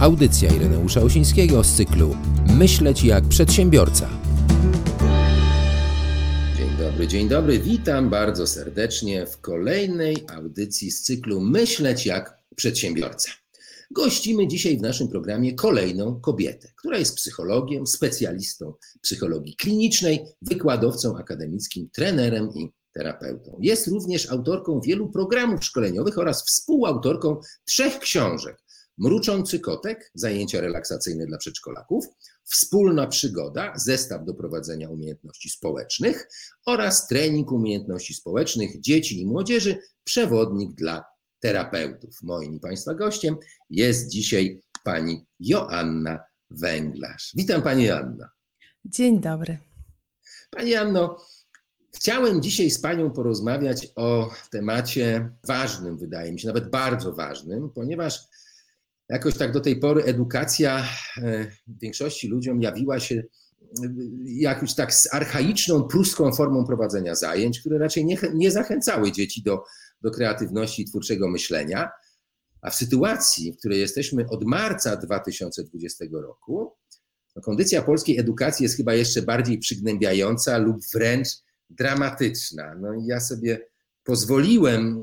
Audycja Ireneusza Osińskiego z cyklu Myśleć jak przedsiębiorca. Dzień dobry, dzień dobry. Witam bardzo serdecznie w kolejnej audycji z cyklu Myśleć jak przedsiębiorca. Gościmy dzisiaj w naszym programie kolejną kobietę, która jest psychologiem, specjalistą psychologii klinicznej, wykładowcą akademickim, trenerem i terapeutą. Jest również autorką wielu programów szkoleniowych oraz współautorką trzech książek. Mruczący kotek, zajęcia relaksacyjne dla przedszkolaków, wspólna przygoda, zestaw do prowadzenia umiejętności społecznych oraz trening umiejętności społecznych dzieci i młodzieży, przewodnik dla terapeutów. Moim Państwa gościem jest dzisiaj pani Joanna Węglarz. Witam Pani Joanna. Dzień dobry. Pani Anno, chciałem dzisiaj z Panią porozmawiać o temacie ważnym, wydaje mi się, nawet bardzo ważnym, ponieważ jakoś tak do tej pory edukacja e, większości ludziom jawiła się e, jakąś tak z archaiczną, pruską formą prowadzenia zajęć, które raczej nie, nie zachęcały dzieci do, do kreatywności i twórczego myślenia. A w sytuacji, w której jesteśmy od marca 2020 roku, no kondycja polskiej edukacji jest chyba jeszcze bardziej przygnębiająca lub wręcz dramatyczna. No i ja sobie pozwoliłem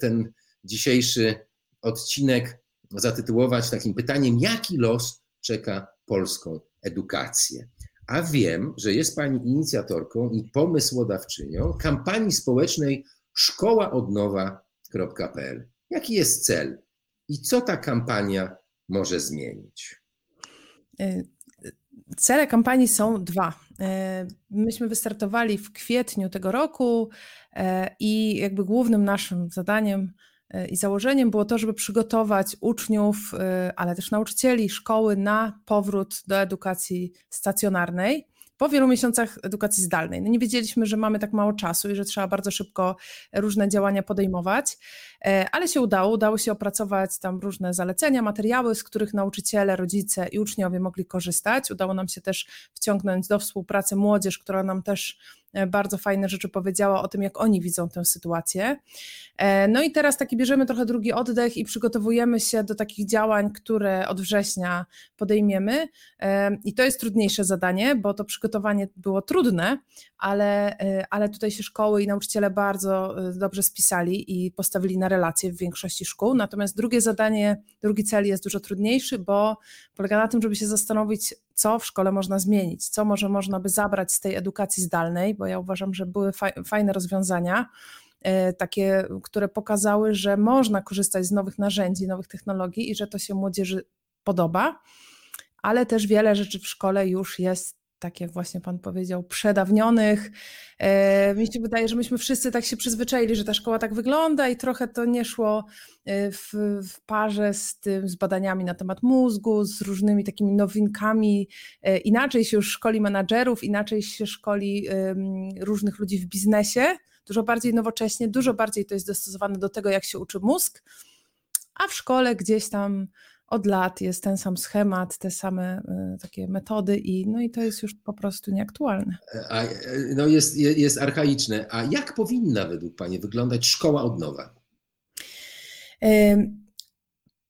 ten dzisiejszy odcinek zatytułować takim pytaniem, jaki los czeka polską edukację. A wiem, że jest Pani inicjatorką i pomysłodawczynią kampanii społecznej szkołaodnowa.pl. Jaki jest cel i co ta kampania może zmienić? Y, cele kampanii są dwa. Y, myśmy wystartowali w kwietniu tego roku y, i jakby głównym naszym zadaniem i założeniem było to, żeby przygotować uczniów, ale też nauczycieli szkoły na powrót do edukacji stacjonarnej po wielu miesiącach edukacji zdalnej. No nie wiedzieliśmy, że mamy tak mało czasu i że trzeba bardzo szybko różne działania podejmować, e, ale się udało. Udało się opracować tam różne zalecenia, materiały, z których nauczyciele, rodzice i uczniowie mogli korzystać. Udało nam się też wciągnąć do współpracy młodzież, która nam też E, bardzo fajne rzeczy powiedziała o tym, jak oni widzą tę sytuację. E, no i teraz taki bierzemy trochę drugi oddech i przygotowujemy się do takich działań, które od września podejmiemy. E, I to jest trudniejsze zadanie, bo to przygotowanie było trudne, ale, ale tutaj się szkoły i nauczyciele bardzo dobrze spisali i postawili na relacje w większości szkół. Natomiast drugie zadanie, drugi cel jest dużo trudniejszy, bo polega na tym, żeby się zastanowić, co w szkole można zmienić, co może można by zabrać z tej edukacji zdalnej, bo ja uważam, że były fajne rozwiązania, e, takie, które pokazały, że można korzystać z nowych narzędzi, nowych technologii i że to się młodzieży podoba, ale też wiele rzeczy w szkole już jest tak jak właśnie Pan powiedział, przedawnionych. E, mi się wydaje, że myśmy wszyscy tak się przyzwyczaili, że ta szkoła tak wygląda i trochę to nie szło e, w, w parze z tym, z badaniami na temat mózgu, z różnymi takimi nowinkami. E, inaczej się już szkoli menadżerów, inaczej się szkoli różnych ludzi w biznesie, dużo bardziej nowocześnie, dużo bardziej to jest dostosowane do tego, jak się uczy mózg, a w szkole gdzieś tam od lat jest ten sam schemat, te same y, takie metody i no i to jest już po prostu nieaktualne. A, no jest, jest archaiczne. A jak powinna według Pani wyglądać szkoła od nowa?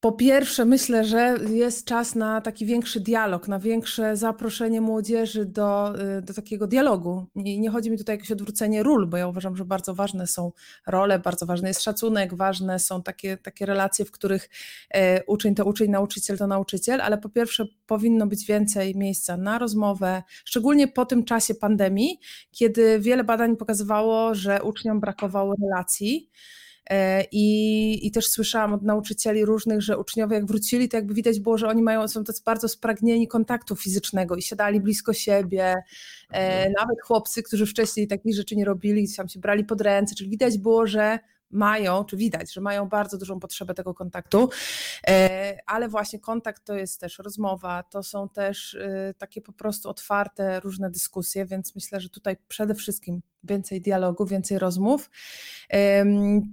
Po pierwsze, myślę, że jest czas na taki większy dialog, na większe zaproszenie młodzieży do, y, do takiego dialogu. I nie chodzi mi tutaj o jakieś odwrócenie ról, bo ja uważam, że bardzo ważne są role, bardzo ważny jest szacunek, ważne są takie, takie relacje, w których e, uczeń to uczeń, nauczyciel to nauczyciel, ale po pierwsze powinno być więcej miejsca na rozmowę, szczególnie po tym czasie pandemii, kiedy wiele badań pokazywało, że uczniom brakowało relacji. E, I, I też słyszałam od nauczycieli różnych, że uczniowie jak wrócili, to jakby widać było, że oni mają, są tacy bardzo spragnieni kontaktu fizycznego i siadali blisko siebie. E, mhm. Nawet chłopcy, którzy wcześniej takich rzeczy nie robili, tam się brali pod ręce, czyli widać było, że mają, czy widać, że mają bardzo dużą potrzebę tego kontaktu, e, ale właśnie kontakt to jest też rozmowa, to są też e, takie po prostu otwarte różne dyskusje, więc myślę, że tutaj przede wszystkim więcej dialogu, więcej rozmów,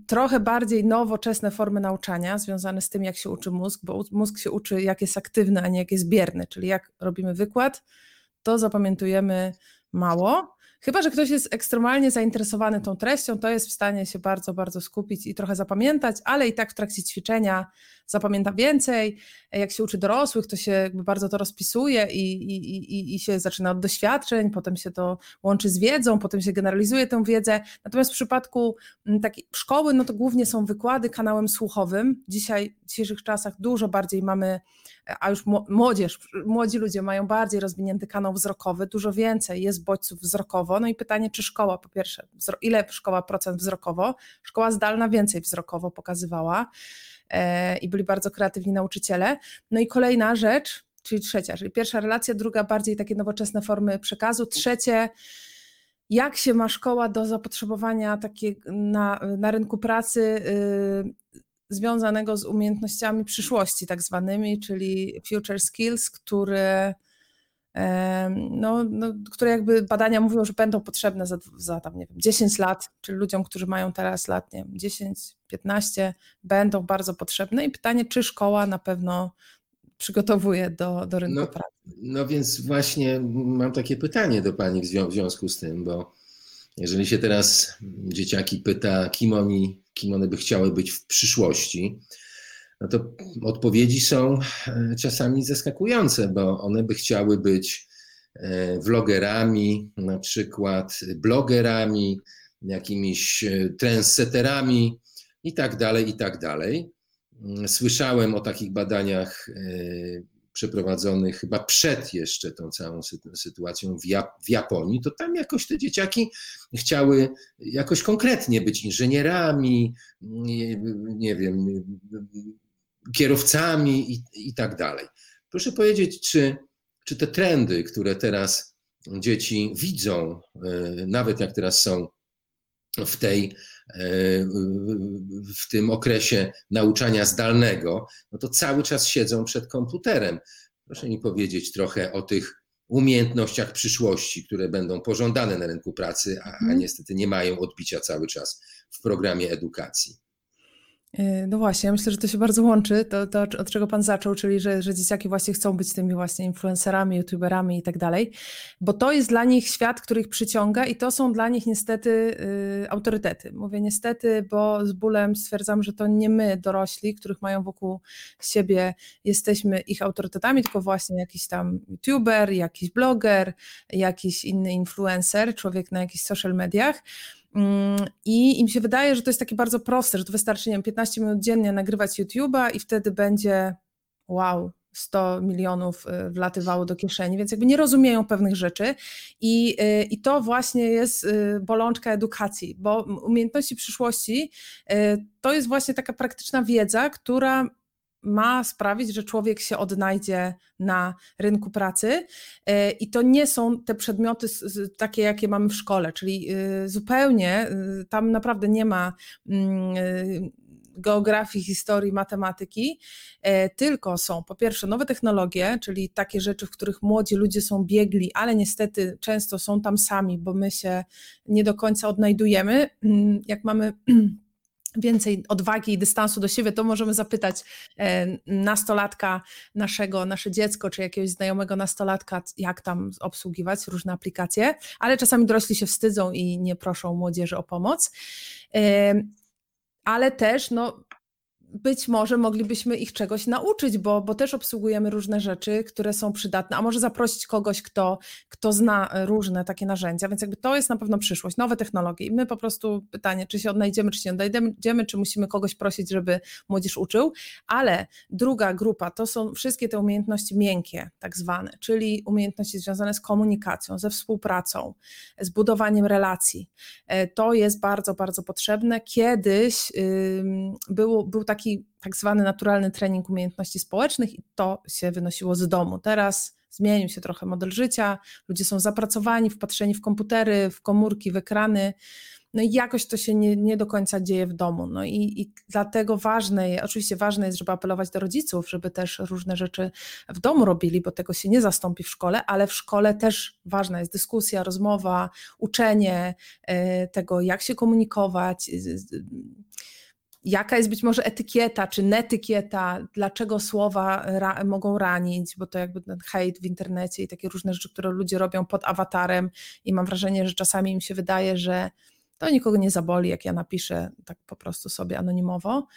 trochę bardziej nowoczesne formy nauczania związane z tym, jak się uczy mózg, bo mózg się uczy, jak jest aktywny, a nie jak jest bierny, czyli jak robimy wykład, to zapamiętujemy mało, Chyba, że ktoś jest ekstremalnie zainteresowany tą treścią, to jest w stanie się bardzo, bardzo skupić i trochę zapamiętać, ale i tak w trakcie ćwiczenia zapamięta więcej. Jak się uczy dorosłych, to się jakby bardzo to rozpisuje i, i, i, i się zaczyna od doświadczeń, potem się to łączy z wiedzą, potem się generalizuje tę wiedzę. Natomiast w przypadku mm, takiej szkoły, no to głównie są wykłady kanałem słuchowym. Dzisiaj, w dzisiejszych czasach dużo bardziej mamy a już młodzież, młodzi ludzie mają bardziej rozwinięty kanał wzrokowy, dużo więcej jest bodźców wzrokowo. No i pytanie, czy szkoła, po pierwsze, ile szkoła procent wzrokowo? Szkoła zdalna więcej wzrokowo pokazywała e, i byli bardzo kreatywni nauczyciele. No i kolejna rzecz, czyli trzecia, czyli pierwsza relacja, druga bardziej takie nowoczesne formy przekazu, trzecie jak się ma szkoła do zapotrzebowania takie na, na rynku pracy y, związanego z umiejętnościami przyszłości, tak zwanymi, czyli future skills, które, no, no, które jakby badania mówią, że będą potrzebne za, za tam, nie wiem, 10 lat, czyli ludziom, którzy mają teraz lat nie wiem, 10, 15, będą bardzo potrzebne. I pytanie, czy szkoła na pewno przygotowuje do, do rynku no, pracy. No więc właśnie mam takie pytanie do Pani w związku z tym, bo jeżeli się teraz dzieciaki pyta, kim oni kim one by chciały być w przyszłości, no to odpowiedzi są e, czasami zaskakujące, bo one by chciały być e, vlogerami, na przykład blogerami, jakimiś e, trendsetterami i tak dalej, i tak dalej. Mm, słyszałem o takich badaniach przeprowadzonych chyba przed jeszcze tą całą sytuacją w, Japonii, to tam jakoś te dzieciaki chciały jakoś konkretnie być inżynierami, nie, nie wiem, kierowcami i, i tak dalej. Proszę powiedzieć, czy, czy te trendy, które teraz dzieci widzą, e, nawet jak teraz są w tej w tym okresie nauczania zdalnego, no to cały czas siedzą przed komputerem. Proszę mi powiedzieć trochę o tych umiejętnościach przyszłości, które będą pożądane na rynku pracy, a, a mhm. niestety nie mają odbicia cały czas w programie edukacji. E, no właśnie, ja myślę, że to się bardzo łączy, to, to od czego Pan zaczął, czyli że, że dzieciaki właśnie chcą być tymi właśnie influencerami, youtuberami i tak dalej, bo to jest dla nich świat, który ich przyciąga i to są dla nich niestety y, autorytety. Mówię niestety, bo z bólem stwierdzam, że to nie my, dorośli, których mają wokół siebie, jesteśmy ich autorytetami, tylko właśnie jakiś tam youtuber, jakiś bloger, jakiś inny influencer, człowiek na jakichś social mediach, I im się wydaje, że to jest takie bardzo proste, że to wystarczy, nie wiem, 15 minut dziennie nagrywać YouTube'a i wtedy będzie wow, 100 milionów y, wlatywało do kieszeni, więc jakby nie rozumieją pewnych rzeczy. I, y, i to właśnie jest y, bolączka edukacji, bo umiejętności przyszłości to jest właśnie taka praktyczna wiedza, która ma sprawić, że człowiek się odnajdzie na rynku pracy. E, I to nie są te przedmioty takie, jakie mamy w szkole, czyli y, zupełnie y, tam naprawdę nie ma mm, y, geografii, historii, matematyki, e, tylko są po pierwsze nowe technologie, czyli takie rzeczy, w których młodzi ludzie są biegli, ale niestety często są tam sami, bo my się nie do końca odnajdujemy. Mm, jak mamy więcej odwagi i dystansu do siebie, to możemy zapytać e, nastolatka naszego, nasze dziecko, czy jakiegoś znajomego nastolatka, jak tam obsługiwać różne aplikacje, ale czasami dorośli się wstydzą i nie proszą młodzieży o pomoc. E, ale też no, być może moglibyśmy ich czegoś nauczyć, bo, bo też obsługujemy różne rzeczy, które są przydatne, a może zaprosić kogoś, kto, kto zna różne takie narzędzia, więc jakby to jest na pewno przyszłość, nowe technologie i my po prostu pytanie, czy się odnajdziemy, czy się odnajdziemy, czy musimy kogoś prosić, żeby młodzież uczył, ale druga grupa to są wszystkie te umiejętności miękkie, tak zwane, czyli umiejętności związane z komunikacją, ze współpracą, z budowaniem relacji. E, to jest bardzo, bardzo potrzebne. Kiedyś był, był taki taki tak zwany naturalny trening umiejętności społecznych i to się wynosiło z domu. Teraz zmienił się trochę model życia, ludzie są zapracowani, wpatrzeni w komputery, w komórki, w ekrany. No i jakoś to się nie, nie do końca dzieje w domu. No i, i dlatego ważne jest, oczywiście ważne jest, żeby apelować do rodziców, żeby też różne rzeczy w domu robili, bo tego się nie zastąpi w szkole, ale w szkole też ważna jest dyskusja, rozmowa, uczenie e, tego, jak się komunikować jaka jest być może etykieta czy netykieta, dlaczego słowa ra mogą ranić, bo to jakby ten hejt w internecie i takie różne rzeczy, które ludzie robią pod awatarem i mam wrażenie, że czasami im się wydaje, że to nikogo nie zaboli, jak ja napiszę tak po prostu sobie anonimowo.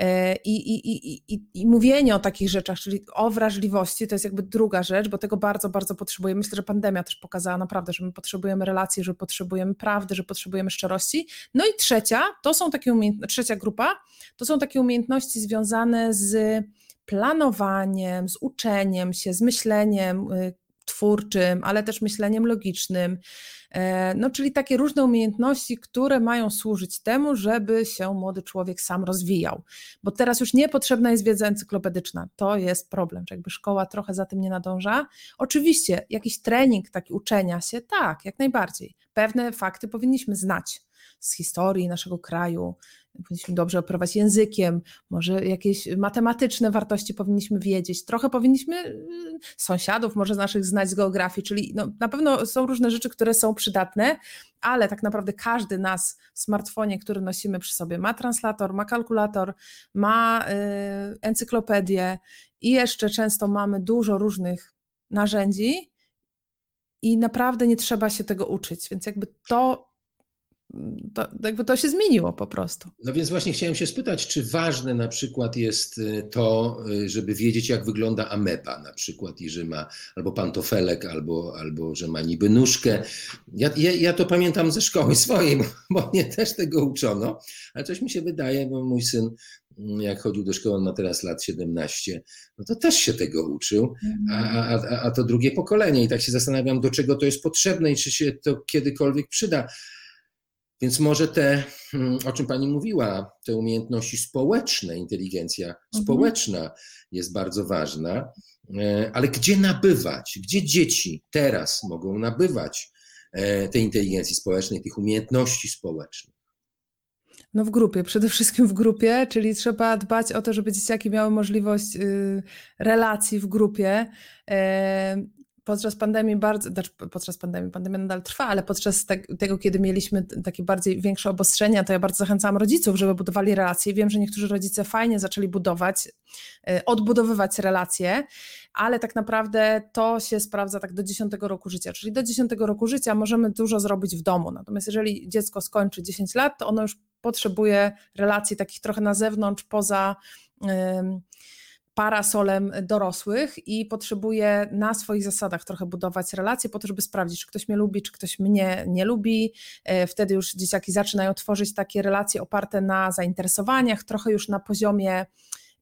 E, I, i, i, i, mówienie o takich rzeczach, czyli o wrażliwości, to jest jakby druga rzecz, bo tego bardzo, bardzo potrzebujemy. Myślę, że pandemia też pokazała naprawdę, że my potrzebujemy relacji, że potrzebujemy prawdy, że potrzebujemy szczerości. No i trzecia, to są takie umiejętności, trzecia grupa, to są takie umiejętności związane z planowaniem, z uczeniem się, z myśleniem y, twórczym, ale też myśleniem logicznym. E, no, czyli takie różne umiejętności, które mają służyć temu, żeby się młody człowiek sam rozwijał. Bo teraz już niepotrzebna jest wiedza encyklopedyczna. To jest problem, że jakby szkoła trochę za tym nie nadąża. Oczywiście jakiś trening taki uczenia się, tak, jak najbardziej. Pewne fakty powinniśmy znać z historii naszego kraju, powinniśmy dobrze operować językiem, może jakieś matematyczne wartości powinniśmy wiedzieć, trochę powinniśmy y, sąsiadów może z naszych znać z geografii, czyli no, na pewno są różne rzeczy, które są przydatne, ale tak naprawdę każdy nas w smartfonie, który nosimy przy sobie ma translator, ma kalkulator, ma y, encyklopedię i jeszcze często mamy dużo różnych narzędzi i naprawdę nie trzeba się tego uczyć, więc jakby to to, jakby to się zmieniło po prostu. No więc właśnie chciałem się spytać, czy ważne na przykład jest y, to, y, żeby wiedzieć, jak wygląda ameba na przykład i że ma albo pantofelek, albo, albo że ma niby nóżkę. Ja, ja, ja to pamiętam ze szkoły swojej, bo, mnie też tego uczono, ale coś mi się wydaje, bo mój syn mm, jak chodził do szkoły, on ma teraz lat 17, no to też się tego uczył, a, a, a to drugie pokolenie i tak się zastanawiam, do czego to jest potrzebne i czy się to kiedykolwiek przyda. Więc może te, hmm, o czym Pani mówiła, te umiejętności społeczne, inteligencja mhm. społeczna jest bardzo ważna, e, ale gdzie nabywać? Gdzie dzieci teraz mogą nabywać e, tej inteligencji społecznej, tych umiejętności społecznych? No w grupie, przede wszystkim w grupie, czyli trzeba dbać o to, żeby dzieciaki miały możliwość y, relacji w grupie. E, podczas pandemii bardzo, znaczy podczas pandemii, pandemia nadal trwa, ale podczas te, tego, kiedy mieliśmy takie bardziej większe obostrzenia, to ja bardzo zachęcałam rodziców, żeby budowali relacje. Wiem, że niektórzy rodzice fajnie zaczęli budować, y, odbudowywać relacje, ale tak naprawdę to się sprawdza tak do 10 roku życia, czyli do 10 roku życia możemy dużo zrobić w domu. Natomiast jeżeli dziecko skończy 10 lat, to ono już potrzebuje relacji takich trochę na zewnątrz, poza parasolem dorosłych i potrzebuję na swoich zasadach trochę budować relacje po to, żeby sprawdzić, czy ktoś mnie lubi, czy ktoś mnie nie lubi. E, wtedy już dzieciaki zaczynają tworzyć takie relacje oparte na zainteresowaniach, trochę już na poziomie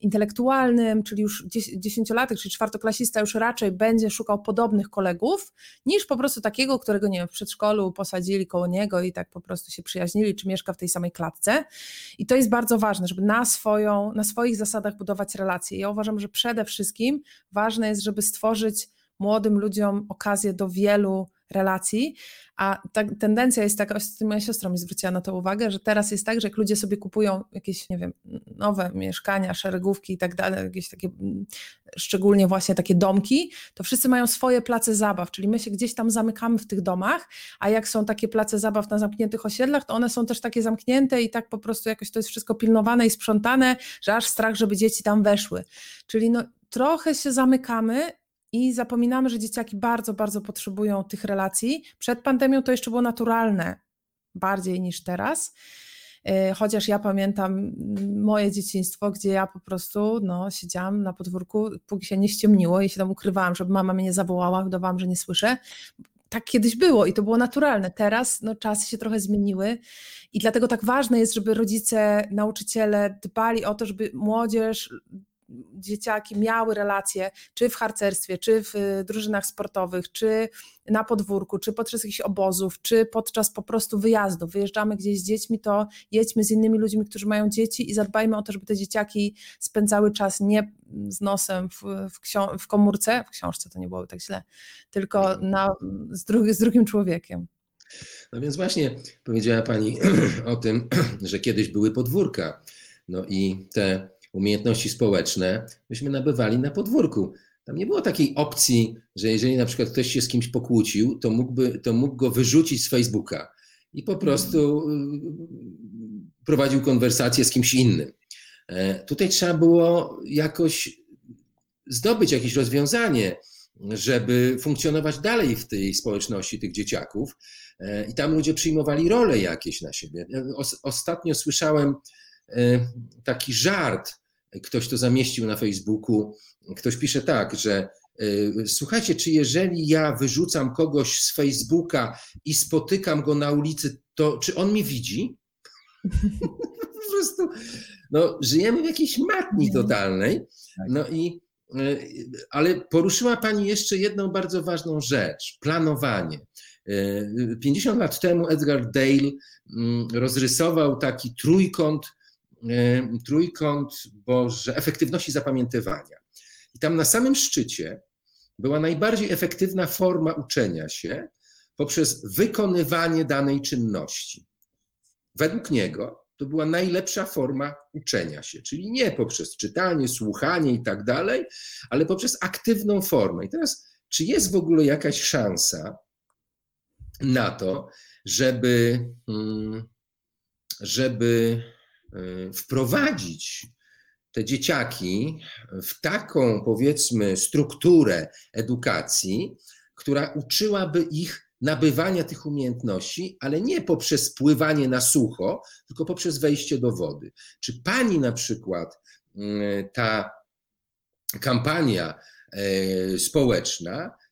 intelektualnym, czyli już dziesięciolatek, czyli czwartoklasista już raczej będzie szukał podobnych kolegów, niż po prostu takiego, którego nie wiem, w przedszkolu posadzili koło niego i tak po prostu się przyjaźnili, czy mieszka w tej samej klatce. I to jest bardzo ważne, żeby na, swoją, na swoich zasadach budować relacje. Ja uważam, że przede wszystkim ważne jest, żeby stworzyć młodym ludziom okazję do wielu relacji, a ta tendencja jest taka, moja siostra mi zwróciła na to uwagę, że teraz jest tak, że jak ludzie sobie kupują jakieś, nie wiem, nowe mieszkania, szeregówki i tak dalej, jakieś takie, szczególnie właśnie takie domki, to wszyscy mają swoje place zabaw, czyli my się gdzieś tam zamykamy w tych domach, a jak są takie place zabaw na zamkniętych osiedlach, to one są też takie zamknięte i tak po prostu jakoś to jest wszystko pilnowane i sprzątane, że aż strach, żeby dzieci tam weszły. Czyli no trochę się zamykamy i zapominamy, że dzieciaki bardzo, bardzo potrzebują tych relacji. Przed pandemią to jeszcze było naturalne bardziej niż teraz. E, chociaż ja pamiętam moje dzieciństwo, gdzie ja po prostu no, siedziałam na podwórku, póki się nie ściemniło i się tam ukrywałam, żeby mama mnie nie zawołała, udawałam, że nie słyszę. Tak kiedyś było i to było naturalne. Teraz no, czasy się trochę zmieniły i dlatego tak ważne jest, żeby rodzice, nauczyciele dbali o to, żeby młodzież dzieciaki miały relacje, czy w harcerstwie, czy w y, drużynach sportowych, czy na podwórku, czy podczas jakichś obozów, czy podczas po prostu wyjazdu. Wyjeżdżamy gdzieś z dziećmi, to jedźmy z innymi ludźmi, którzy mają dzieci i zadbajmy o to, żeby te dzieciaki spędzały czas nie z nosem w, w, w komórce, w książce to nie byłoby tak źle, tylko na, z, drugi, z drugim człowiekiem. No więc właśnie powiedziała Pani o tym, że kiedyś były podwórka. No i te umiejętności społeczne myśmy nabywali na podwórku. Tam nie było takiej opcji, że jeżeli na przykład ktoś się z kimś pokłócił, to, mógłby, to mógł go wyrzucić z Facebooka i po prostu prowadził konwersację z kimś innym. E, tutaj trzeba było jakoś zdobyć jakieś rozwiązanie, żeby funkcjonować dalej w tej społeczności tych dzieciaków. E, I tam ludzie przyjmowali role jakieś na siebie. Ostatnio słyszałem taki żart, ktoś to zamieścił na Facebooku. Ktoś pisze tak, że słuchajcie, czy jeżeli ja wyrzucam kogoś z Facebooka i spotykam go na ulicy, to czy on mnie widzi? po prostu, no, żyjemy w jakiejś matni totalnej. Tak. No i, e, ale poruszyła Pani jeszcze jedną bardzo ważną rzecz planowanie. 50 e, lat temu Edgar Dale mm, rozrysował taki trójkąt, e, trójkąt Boże, efektywności zapamiętywania. I tam na samym szczycie była najbardziej efektywna forma uczenia się poprzez wykonywanie danej czynności. Według niego to była najlepsza forma uczenia się, czyli nie poprzez czytanie, słuchanie i tak dalej, ale poprzez aktywną formę. I teraz, czy jest w ogóle jakaś szansa na to, żeby, mm, żeby wprowadzić te dzieciaki w taką, powiedzmy, strukturę edukacji, która uczyłaby ich nabywania tych umiejętności, ale nie poprzez pływanie na sucho, tylko poprzez wejście do wody. Czy pani na przykład mm, ta kampania e, społeczna e,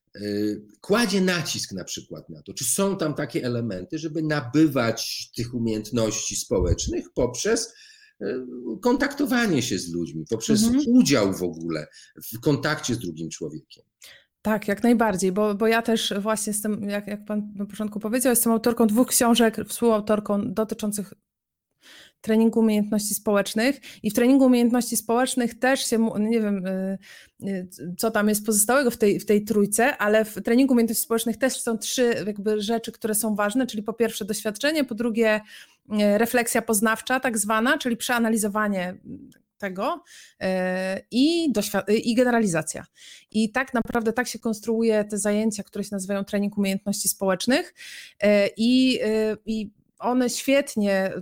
kładzie nacisk na przykład na to, czy są tam takie elementy, żeby nabywać tych umiejętności społecznych poprzez e, kontaktowanie się z ludźmi, poprzez mhm. udział w ogóle w kontakcie z drugim człowiekiem. Tak, jak najbardziej, bo, bo ja też właśnie jestem, jak, jak Pan na początku powiedział, jestem autorką dwóch książek, współautorką dotyczących treningu umiejętności społecznych i w treningu umiejętności społecznych też się, nie wiem, y, y, co tam jest pozostałego w tej, w tej trójce, ale w treningu umiejętności społecznych też są trzy jakby rzeczy, które są ważne, czyli po pierwsze doświadczenie, po drugie y, refleksja poznawcza tak zwana, czyli przeanalizowanie tego i, i generalizacja. I tak naprawdę tak się konstruuje te zajęcia, które się nazywają trening umiejętności społecznych i, i one świetnie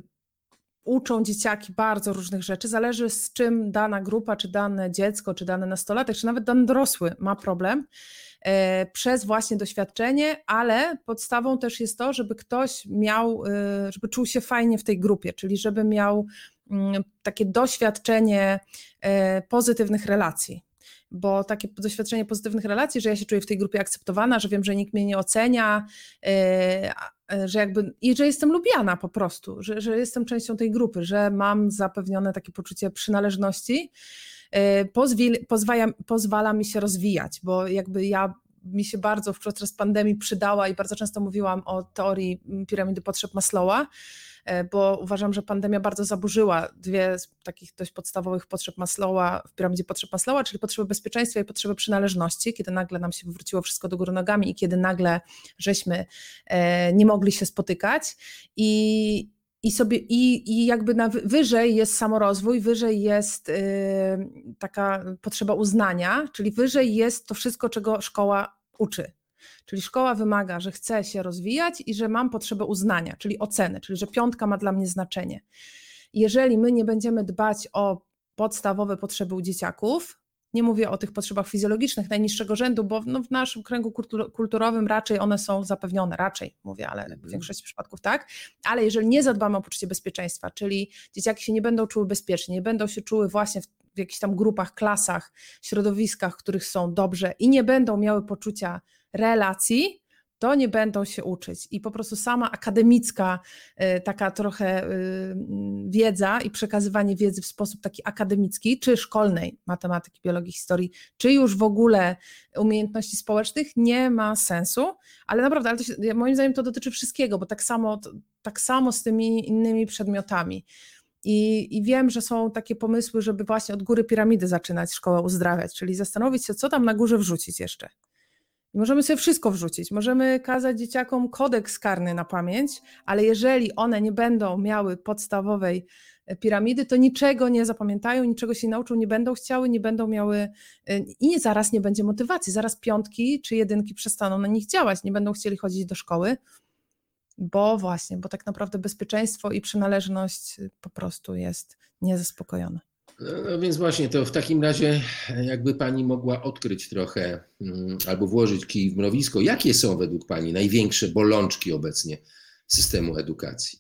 uczą dzieciaki bardzo różnych rzeczy. Zależy z czym dana grupa, czy dane dziecko, czy dany nastolatek, czy nawet dany dorosły ma problem przez właśnie doświadczenie, ale podstawą też jest to, żeby ktoś miał, żeby czuł się fajnie w tej grupie, czyli żeby miał Mm, takie doświadczenie e, pozytywnych relacji. Bo takie doświadczenie pozytywnych relacji, że ja się czuję w tej grupie akceptowana, że wiem, że nikt mnie nie ocenia, e, e, że jakby i że jestem lubiana po prostu, że, że jestem częścią tej grupy, że mam zapewnione takie poczucie przynależności, pozwala, pozwala mi się rozwijać, bo jakby ja mi się bardzo podczas pandemii przydała i bardzo często mówiłam o teorii piramidy potrzeb Maslowa, E, bo uważam, że pandemia bardzo zaburzyła dwie z takich dość podstawowych potrzeb Maslowa w piramidzie potrzeb Maslowa, czyli potrzeby bezpieczeństwa i potrzeby przynależności, kiedy nagle nam się wywróciło wszystko do góry nogami i kiedy nagle żeśmy e, nie mogli się spotykać i, i sobie i, i jakby na wyżej jest samorozwój, wyżej jest yy, taka potrzeba uznania, czyli wyżej jest to wszystko, czego szkoła uczy. Czyli szkoła wymaga, że chcę się rozwijać i że mam potrzebę uznania, czyli oceny, czyli że piątka ma dla mnie znaczenie. Jeżeli my nie będziemy dbać o podstawowe potrzeby u dzieciaków, nie mówię o tych potrzebach fizjologicznych najniższego rzędu, bo no w naszym kręgu kulturowym raczej one są zapewnione, raczej mówię, ale w mhm. większości przypadków tak. Ale jeżeli nie zadbamy o poczucie bezpieczeństwa, czyli dzieciaki się nie będą czuły bezpiecznie, nie będą się czuły właśnie w, w jakichś tam grupach, klasach, środowiskach, w których są dobrze i nie będą miały poczucia relacji, to nie będą się uczyć. I po prostu sama akademicka, y, taka trochę y, wiedza i przekazywanie wiedzy w sposób taki akademicki, czy szkolnej matematyki, biologii, historii, czy już w ogóle umiejętności społecznych, nie ma sensu. Ale naprawdę, ale się, moim zdaniem to dotyczy wszystkiego, bo tak samo, tak samo z tymi innymi przedmiotami. I, I, wiem, że są takie pomysły, żeby właśnie od góry piramidy zaczynać szkołę uzdrawiać, czyli zastanowić się, co tam na górze wrzucić jeszcze. I możemy sobie wszystko wrzucić. Możemy kazać dzieciakom kodeks karny na pamięć, ale jeżeli one nie będą miały podstawowej e, piramidy, to niczego nie zapamiętają, niczego się nie nauczą, nie będą chciały, nie będą miały e, i zaraz nie będzie motywacji. Zaraz piątki czy jedynki przestaną na nich działać, nie będą chcieli chodzić do szkoły. bo właśnie, bo tak naprawdę bezpieczeństwo i przynależność po prostu jest niezaspokojone. No więc właśnie, to w takim razie jakby Pani mogła odkryć trochę mm, albo włożyć kij w mrowisko, jakie są według Pani największe bolączki obecnie systemu edukacji?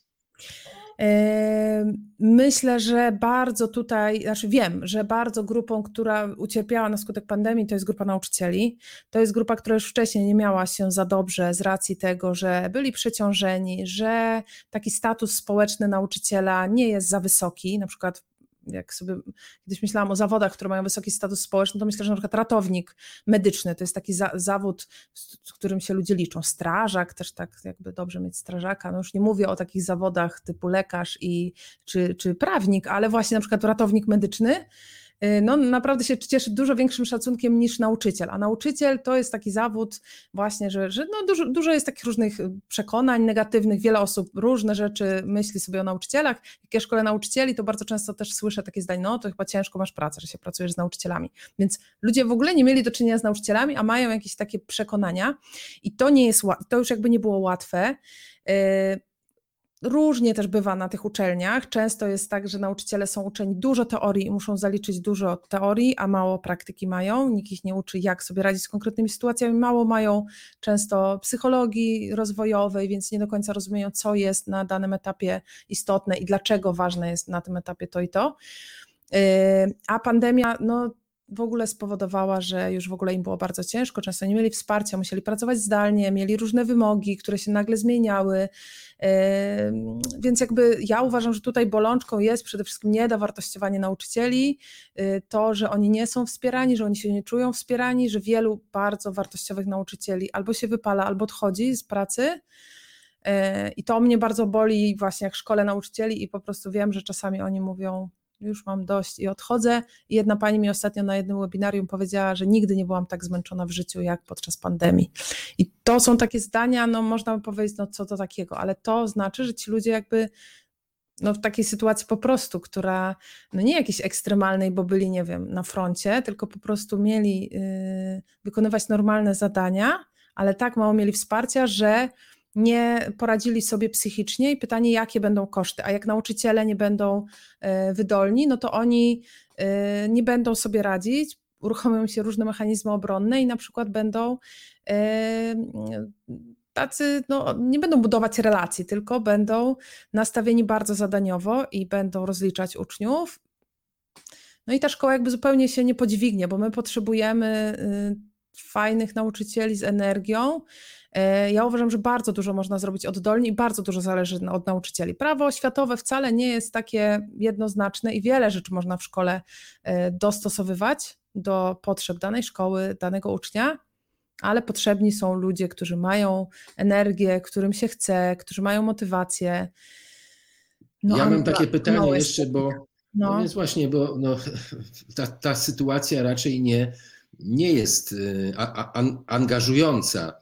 Myślę, że bardzo tutaj, znaczy wiem, że bardzo grupą, która ucierpiała na skutek pandemii, to jest grupa nauczycieli. To jest grupa, która już wcześniej nie miała się za dobrze z racji tego, że byli przeciążeni, że taki status społeczny nauczyciela nie jest za wysoki. Na przykład jak sobie kiedyś myślałam o zawodach, które mają wysoki status społeczny, to myślę, że na przykład ratownik medyczny to jest taki za, zawód, z którym się ludzie liczą. Strażak, też tak jakby dobrze mieć strażaka. No już nie mówię o takich zawodach typu lekarz i, czy, czy prawnik, ale właśnie na przykład ratownik medyczny no naprawdę się cieszy dużo większym szacunkiem niż nauczyciel. A nauczyciel to jest taki zawód właśnie, że, że no dużo, dużo jest takich różnych przekonań negatywnych, wiele osób różne rzeczy myśli sobie o nauczycielach. Jak ja szkole nauczycieli, to bardzo często też słyszę takie zdanie, no to chyba ciężko masz pracę, że się pracujesz z nauczycielami. Więc ludzie w ogóle nie mieli do czynienia z nauczycielami, a mają jakieś takie przekonania i to nie jest, to już jakby nie było łatwe. Różnie też bywa na tych uczelniach. Często jest tak, że nauczyciele są uczeni dużo teorii i muszą zaliczyć dużo teorii, a mało praktyki mają. Nikt ich nie uczy, jak sobie radzić z konkretnymi sytuacjami. Mało mają często psychologii rozwojowej, więc nie do końca rozumieją, co jest na danym etapie istotne i dlaczego ważne jest na tym etapie to i to. Yy, a pandemia, no w ogóle spowodowała, że już w ogóle im było bardzo ciężko, często nie mieli wsparcia, musieli pracować zdalnie, mieli różne wymogi, które się nagle zmieniały. Więc jakby ja uważam, że tutaj bolączką jest przede wszystkim niedowartościowanie nauczycieli, y, to, że oni nie są wspierani, że oni się nie czują wspierani, że wielu bardzo wartościowych nauczycieli albo się wypala, albo odchodzi z pracy. Y, I to mnie bardzo boli właśnie jak szkole nauczycieli i po prostu wiem, że czasami oni mówią, już mam dość i odchodzę. I jedna pani mi ostatnio na jednym webinarium powiedziała, że nigdy nie byłam tak zmęczona w życiu jak podczas pandemii. I to są takie zdania, no można by powiedzieć, no co to takiego, ale to znaczy, że ci ludzie jakby no w takiej sytuacji po prostu, która no nie jakiejś ekstremalnej, bo byli, nie wiem, na froncie, tylko po prostu mieli yy, wykonywać normalne zadania, ale tak mało mieli wsparcia, że nie poradzili sobie psychicznie i pytanie, jakie będą koszty. A jak nauczyciele nie będą e, wydolni, no to oni e, nie będą sobie radzić, uruchomią się różne mechanizmy obronne i na przykład będą e, tacy, no, nie będą budować relacji, tylko będą nastawieni bardzo zadaniowo i będą rozliczać uczniów. No i ta szkoła jakby zupełnie się nie podźwignie, bo my potrzebujemy y, fajnych nauczycieli z energią, E, ja uważam, że bardzo dużo można zrobić oddolnie i bardzo dużo zależy od nauczycieli. Prawo oświatowe wcale nie jest takie jednoznaczne i wiele rzeczy można w szkole e, dostosowywać do potrzeb danej szkoły, danego ucznia, ale potrzebni są ludzie, którzy mają energię, którym się chce, którzy mają motywację. No, ja mam takie pytanie jeszcze, bo no. no. więc właśnie, bo no, ta, ta sytuacja raczej nie, nie jest a, angażująca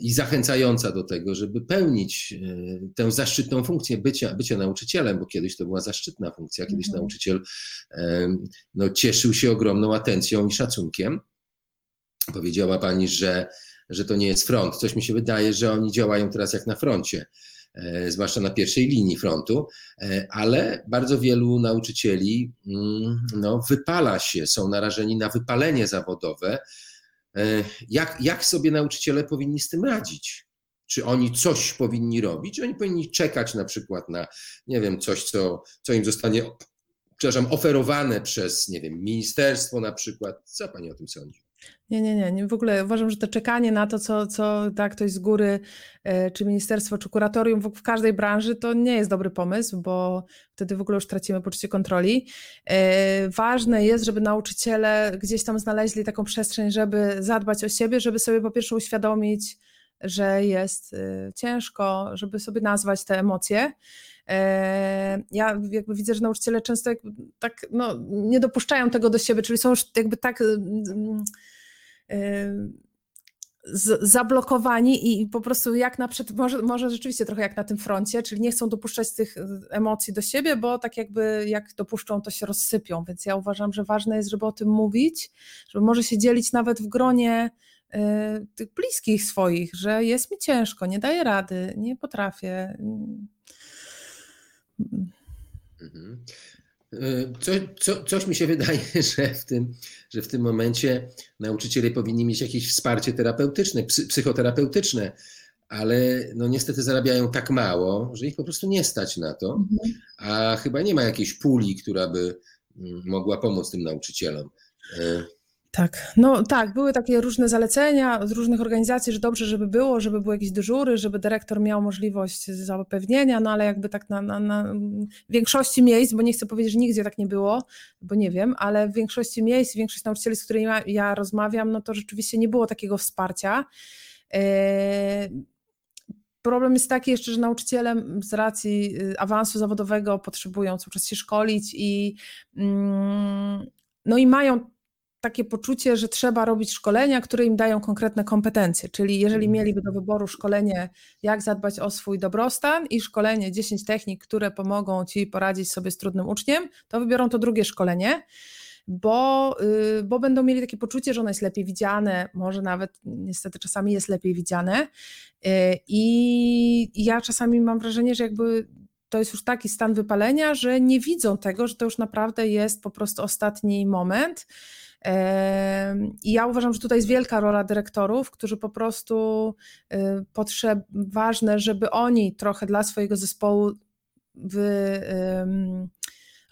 i zachęcająca do tego, żeby pełnić e, tę zaszczytną funkcję bycia, bycia nauczycielem, bo kiedyś to była zaszczytna funkcja, kiedyś mhm. nauczyciel e, no, cieszył się ogromną atencją i szacunkiem. Powiedziała pani, że, że to nie jest front. Coś mi się wydaje, że oni działają teraz jak na froncie, e, zwłaszcza na pierwszej linii frontu, ale bardzo wielu nauczycieli mm, no, wypala się, są narażeni na wypalenie zawodowe E, jak, jak sobie nauczyciele powinni z tym radzić? Czy oni coś powinni robić? Czy oni powinni czekać na przykład na, nie wiem, coś, co, co im zostanie, przepraszam, oferowane przez, nie wiem, ministerstwo na przykład? Co pani o tym sądzi? Nie, nie, nie. W ogóle uważam, że to czekanie na to, co, co da ktoś z góry, e, czy ministerstwo, czy kuratorium w, w każdej branży, to nie jest dobry pomysł, bo wtedy w ogóle już tracimy poczucie kontroli. E, ważne jest, żeby nauczyciele gdzieś tam znaleźli taką przestrzeń, żeby zadbać o siebie, żeby sobie po pierwsze uświadomić, że jest e, ciężko, żeby sobie nazwać te emocje. Ja jakby widzę, że nauczyciele często tak no, nie dopuszczają tego do siebie, czyli są już jakby tak zablokowani i po prostu jak na przykład, może, może rzeczywiście trochę jak na tym froncie, czyli nie chcą dopuszczać tych e, emocji do siebie, bo tak jakby jak dopuszczą, to się rozsypią. Więc ja uważam, że ważne jest, żeby o tym mówić, żeby może się dzielić nawet w gronie tych bliskich swoich, że jest mi ciężko, nie daję rady, nie potrafię. Mhm. Co, co, coś mi się wydaje, że w, tym, że w tym momencie nauczyciele powinni mieć jakieś wsparcie terapeutyczne, psychoterapeutyczne, ale no niestety zarabiają tak mało, że ich po prostu nie stać na to, mhm. a chyba nie ma jakiejś puli, która by mm, mogła pomóc tym nauczycielom. Tak, no tak, były takie różne zalecenia z różnych organizacji, że dobrze, żeby było, żeby były jakieś dyżury, żeby dyrektor miał możliwość zapewnienia, no ale jakby tak na, na, na większości miejsc, bo nie chcę powiedzieć, że nigdzie tak nie było, bo nie wiem, ale w większości miejsc, większość nauczycieli, z którymi ja, ja rozmawiam, no to rzeczywiście nie było takiego wsparcia. E, problem jest taki jeszcze, że nauczyciele z racji y, awansu zawodowego potrzebują cały czas się szkolić i mm, no i mają takie poczucie, że trzeba robić szkolenia, które im dają konkretne kompetencje. Czyli jeżeli mhm. mieliby do wyboru szkolenie, jak zadbać o swój dobrostan i szkolenie 10 technik, które pomogą ci poradzić sobie z trudnym uczniem, to wybiorą to drugie szkolenie. Bo, yy, bo będą mieli takie poczucie, że ono jest lepiej widziane, może nawet niestety czasami jest lepiej widziane. Yy, I ja czasami mam wrażenie, że jakby to jest już taki stan wypalenia, że nie widzą tego, że to już naprawdę jest po prostu ostatni moment i ja uważam, że tutaj jest wielka rola dyrektorów, którzy po prostu y, potrzeb, ważne, żeby oni trochę dla swojego zespołu wy,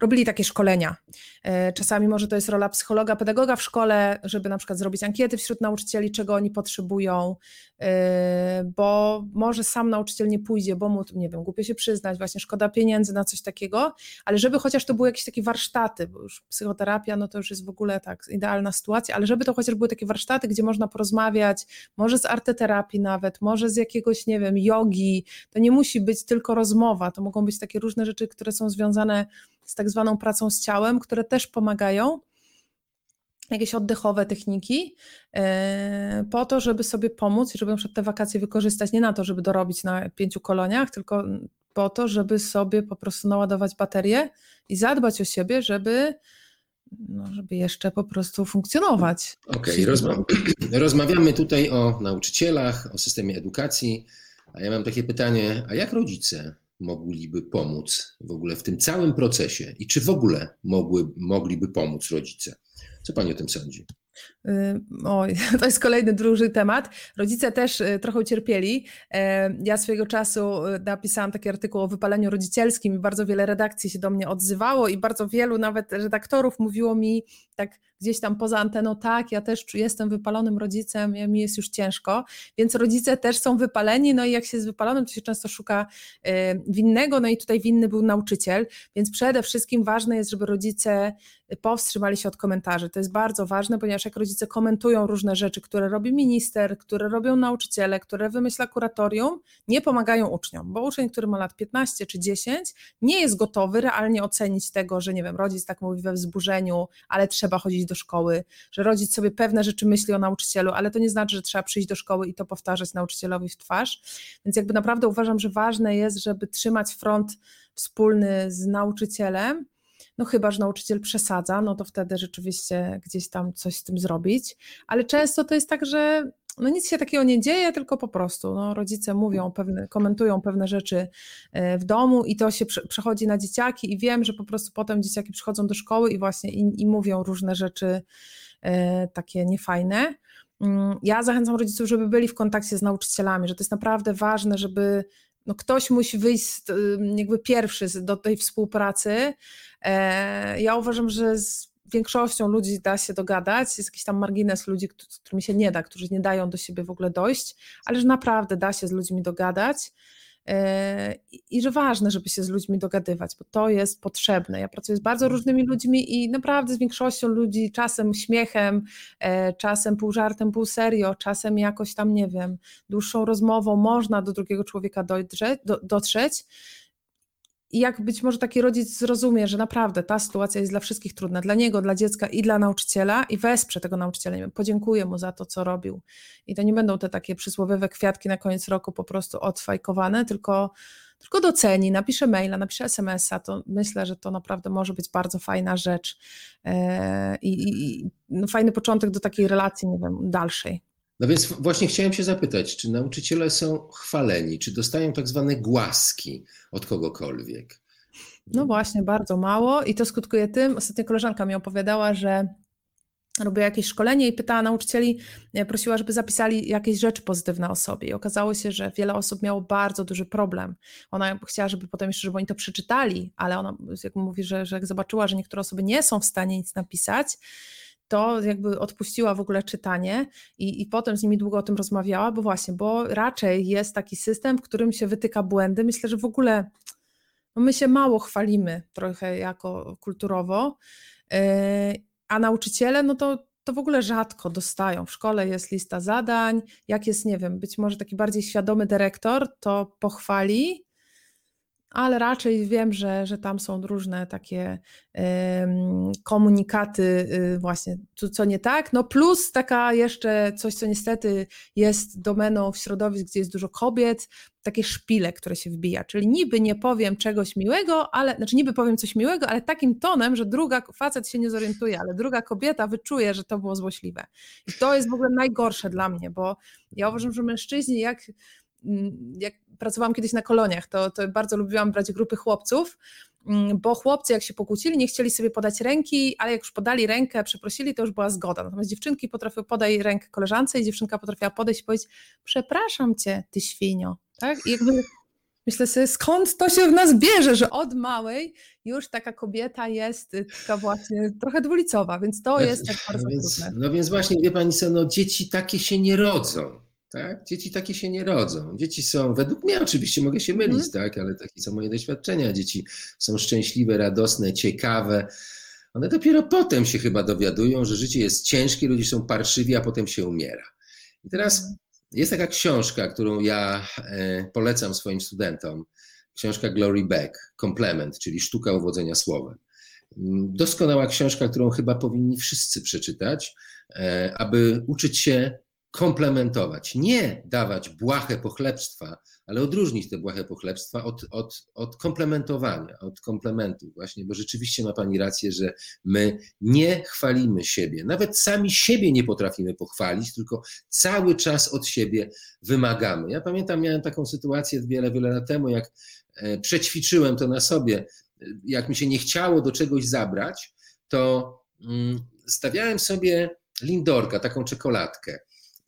robili takie szkolenia. E, czasami może to jest rola psychologa, pedagoga w szkole, żeby na przykład zrobić ankiety wśród nauczycieli, czego oni potrzebują, e, bo może sam nauczyciel nie pójdzie, bo mu, nie wiem, głupio się przyznać, właśnie szkoda pieniędzy na coś takiego, ale żeby chociaż to były jakieś takie warsztaty, bo już psychoterapia, no to już jest w ogóle tak idealna sytuacja, ale żeby to chociaż były takie warsztaty, gdzie można porozmawiać, może z arteterapii nawet, może z jakiegoś, nie wiem, jogi, to nie musi być tylko rozmowa, to mogą być takie różne rzeczy, które są związane z tak zwaną pracą z ciałem, które też pomagają, jakieś oddechowe techniki, e, po to, żeby sobie pomóc i żeby na te wakacje wykorzystać nie na to, żeby dorobić na pięciu koloniach, tylko po to, żeby sobie po prostu naładować baterię i zadbać o siebie, żeby, no, żeby jeszcze po prostu funkcjonować. Okej, okay, rozma rozmawiamy tutaj o nauczycielach, o systemie edukacji, a ja mam takie pytanie, a jak rodzice mogliby pomóc w ogóle w tym całym procesie i czy w ogóle mogły, mogliby pomóc rodzice? Co Pani o tym sądzi? Oj, to jest kolejny duży temat. Rodzice też y, trochę ucierpieli. E, ja swojego czasu y, napisałam taki artykuł o wypaleniu rodzicielskim i bardzo wiele redakcji się do mnie odzywało i bardzo wielu nawet redaktorów mówiło mi tak gdzieś tam poza anteną, tak, ja też jestem wypalonym rodzicem, mi jest już ciężko, więc rodzice też są wypaleni, no i jak się jest wypalonym, to się często szuka winnego, no i tutaj winny był nauczyciel, więc przede wszystkim ważne jest, żeby rodzice powstrzymali się od komentarzy. To jest bardzo ważne, ponieważ jak rodzice komentują różne rzeczy, które robi minister, które robią nauczyciele, które wymyśla kuratorium, nie pomagają uczniom, bo uczeń, który ma lat 15 czy 10, nie jest gotowy realnie ocenić tego, że nie wiem, rodzic tak mówi we wzburzeniu, ale trzeba chodzić do szkoły, że rodzic sobie pewne rzeczy myśli o nauczycielu, ale to nie znaczy, że trzeba przyjść do szkoły i to powtarzać nauczycielowi w twarz. Więc jakby naprawdę uważam, że ważne jest, żeby trzymać front wspólny z nauczycielem, no chyba, że nauczyciel przesadza, no to wtedy rzeczywiście gdzieś tam coś z tym zrobić, ale często to jest tak, że no nic się takiego nie dzieje, tylko po prostu no, rodzice mówią, pewne, komentują pewne rzeczy e, w domu i to się przechodzi na dzieciaki i wiem, że po prostu potem dzieciaki przychodzą do szkoły i właśnie i, i mówią różne rzeczy e, takie niefajne. Mm, ja zachęcam rodziców, żeby byli w kontakcie z nauczycielami, że to jest naprawdę ważne, żeby no ktoś musi wyjść jakby pierwszy do tej współpracy. E, ja uważam, że z większością ludzi da się dogadać, jest jakiś tam margines ludzi, z którymi się nie da, którzy nie dają do siebie w ogóle dojść, ale że naprawdę da się z ludźmi dogadać. E, i że ważne, żeby się z ludźmi dogadywać, bo to jest potrzebne. Ja pracuję z bardzo różnymi ludźmi i naprawdę z większością ludzi czasem śmiechem, e, czasem pół żartem, pół serio, czasem jakoś tam, nie wiem, dłuższą rozmową można do drugiego człowieka dotrzeć, dotrzeć i jak być może taki rodzic zrozumie, że naprawdę ta sytuacja jest dla wszystkich trudna, dla niego, dla dziecka i dla nauczyciela i wesprze tego nauczyciela, podziękuję mu za to, co robił. I to nie będą te takie przysłowiowe kwiatki na koniec roku po prostu odfajkowane, tylko, tylko doceni, napisze maila, napisze smsa, to myślę, że to naprawdę może być bardzo fajna rzecz e, i, i no fajny początek do takiej relacji, nie wiem, dalszej. No więc właśnie chciałem się zapytać, czy nauczyciele są chwaleni, czy dostają tak zwane głaski od kogokolwiek? No właśnie, bardzo mało i to skutkuje tym, ostatnio koleżanka mi opowiadała, że robiła jakieś szkolenie i pytała nauczycieli, e, prosiła, żeby zapisali jakieś rzeczy pozytywne o sobie. I okazało się, że wiele osób miało bardzo duży problem. Ona chciała, żeby potem jeszcze, żeby oni to przeczytali, ale ona jak mówi, że, że jak zobaczyła, że niektóre osoby nie są w stanie nic napisać, to jakby odpuściła w ogóle czytanie i, i potem z nimi długo o tym rozmawiała, bo właśnie, bo raczej jest taki system, w którym się wytyka błędy. Myślę, że w ogóle no my się mało chwalimy trochę jako kulturowo, e, a nauczyciele, no to, to w ogóle rzadko dostają. W szkole jest lista zadań, jak jest, nie wiem, być może taki bardziej świadomy dyrektor, to pochwali, ale raczej wiem, że, że tam są różne takie komunikaty, y, właśnie co, co nie tak. No plus taka jeszcze coś, co niestety jest domeną w środowisku, gdzie jest dużo kobiet, takie szpile, które się wbija. Czyli niby nie powiem czegoś miłego, ale znaczy niby powiem coś miłego, ale takim tonem, że druga facet się nie zorientuje, ale druga kobieta wyczuje, że to było złośliwe. I to jest w ogóle najgorsze dla mnie, bo ja uważam, że mężczyźni, jak jak pracowałam kiedyś na koloniach, to, to bardzo lubiłam brać grupy chłopców, bo chłopcy jak się pokłócili, nie chcieli sobie podać ręki, ale jak już podali rękę, przeprosili, to już była zgoda. Natomiast dziewczynki potrafiły podać rękę koleżance i dziewczynka potrafiła podejść i powiedzieć przepraszam cię, ty świnio. Tak? I jakby myślę sobie, skąd to się w nas bierze, że od małej już taka kobieta jest taka właśnie trochę dwulicowa, więc to jest tak bardzo no więc, trudne. No więc właśnie, wie pani co, no dzieci takie się nie rodzą. Tak? Dzieci takie się nie rodzą. Dzieci są, według mnie oczywiście mogę się mylić, mm. tak? ale takie są moje doświadczenia. Dzieci są szczęśliwe, radosne, ciekawe. One dopiero potem się chyba dowiadują, że życie jest ciężkie, ludzie są parszywi, a potem się umiera. I teraz jest taka książka, którą ja e, polecam swoim studentom. Książka Glory Beck, Komplement, czyli Sztuka uwodzenia słowem. Mm, doskonała książka, którą chyba powinni wszyscy przeczytać, e, aby uczyć się komplementować, nie dawać błahe pochlebstwa, ale odróżnić te błahe pochlebstwa od, od, od komplementowania, od komplementu właśnie, bo rzeczywiście ma Pani rację, że my nie chwalimy siebie, nawet sami siebie nie potrafimy pochwalić, tylko cały czas od siebie wymagamy. Ja pamiętam, miałem taką sytuację wiele, wiele lat temu, jak e, przećwiczyłem to na sobie, jak mi się nie chciało do czegoś zabrać, to mm, stawiałem sobie lindorka, taką czekoladkę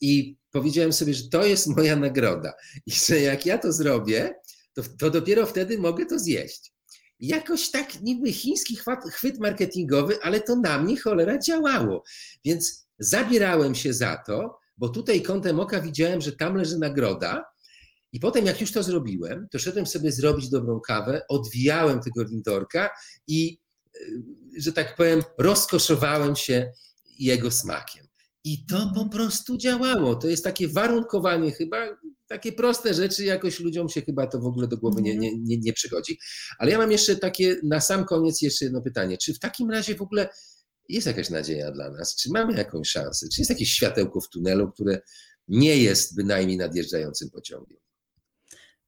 i powiedziałem sobie, że to jest moja nagroda i że jak ja to zrobię, to, to dopiero wtedy mogę to zjeść. I jakoś tak niby chiński chwyt, marketingowy, ale to na mnie cholera działało. Więc zabierałem się za to, bo tutaj kątem oka widziałem, że tam leży nagroda. I potem, jak już to zrobiłem, to szedłem sobie zrobić dobrą kawę, odwijałem tego lindorka i, y, że tak powiem, rozkoszowałem się jego smakiem. I to po prostu działało. To jest takie warunkowanie chyba, takie proste rzeczy, jakoś ludziom się chyba to w ogóle do głowy nie, mhm. nie, nie, nie przychodzi. Ale ja mam jeszcze takie, na sam koniec jeszcze jedno pytanie. Czy w takim razie w ogóle jest jakaś nadzieja dla nas? Czy mamy jakąś szansę? Czy jest jakieś światełko w tunelu, które nie jest bynajmniej nadjeżdżającym pociągiem?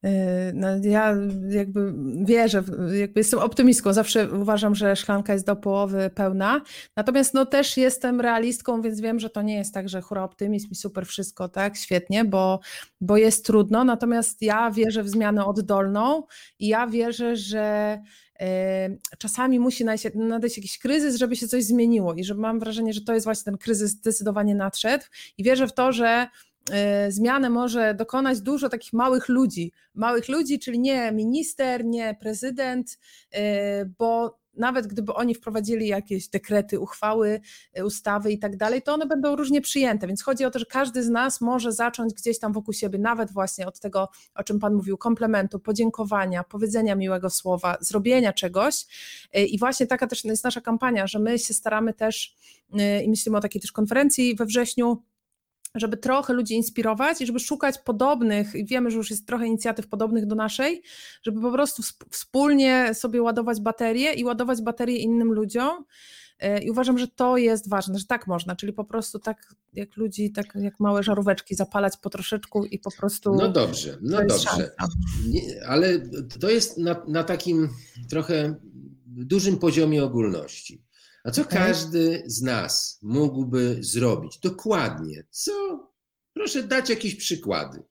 Yy, no, ja jakby wierzę, jakby jestem optymistką, zawsze uważam, że szklanka jest do połowy pełna, natomiast no też jestem realistką, więc wiem, że to nie jest tak, że hura optymizm i super wszystko, tak, świetnie, bo, bo jest trudno, natomiast ja wierzę w zmianę oddolną i ja wierzę, że yy, czasami musi nadejść jakiś kryzys, żeby się coś zmieniło i że mam wrażenie, że to jest właśnie ten kryzys zdecydowanie nadszedł. I wierzę w to, że zmianę może dokonać dużo takich małych ludzi. Małych ludzi, czyli nie minister, nie prezydent, e, bo nawet gdyby oni wprowadzili jakieś dekrety, uchwały, e, ustawy i tak dalej, to one będą różnie przyjęte. Więc chodzi o to, że każdy z nas może zacząć gdzieś tam wokół siebie, nawet właśnie od tego, o czym Pan mówił, komplementu, podziękowania, powiedzenia miłego słowa, zrobienia czegoś. I właśnie taka też jest nasza kampania, że my się staramy też i myślimy o takiej też konferencji we wrześniu żeby trochę ludzi inspirować i żeby szukać podobnych, wiemy, że już jest trochę inicjatyw podobnych do naszej, żeby po prostu wspólnie sobie ładować baterie i ładować baterie innym ludziom. E, I uważam, że to jest ważne, że tak można, czyli po prostu tak jak ludzi, tak jak małe żaróweczki zapalać po troszeczku i po prostu. No dobrze, no dobrze. Nie, ale to jest na, na takim trochę dużym poziomie ogólności. A co każdy z nas mógłby zrobić? Dokładnie. Co Proszę dać jakieś przykłady.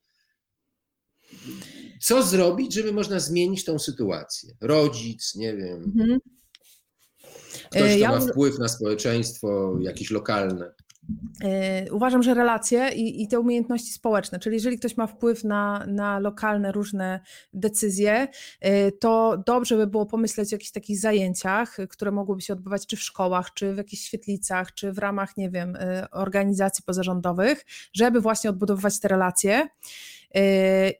Co zrobić, żeby można zmienić tą sytuację? Rodzic, nie wiem. Mhm. Ktoś, kto ja... ma wpływ na społeczeństwo, jakieś lokalne. E, uważam, że relacje i, i, te umiejętności społeczne, czyli jeżeli ktoś ma wpływ na, na lokalne różne decyzje, e, to dobrze by było pomyśleć o jakichś takich zajęciach, które mogłyby się odbywać czy w szkołach, czy w jakichś świetlicach, czy w ramach, nie wiem, e, organizacji pozarządowych, żeby właśnie odbudowywać te relacje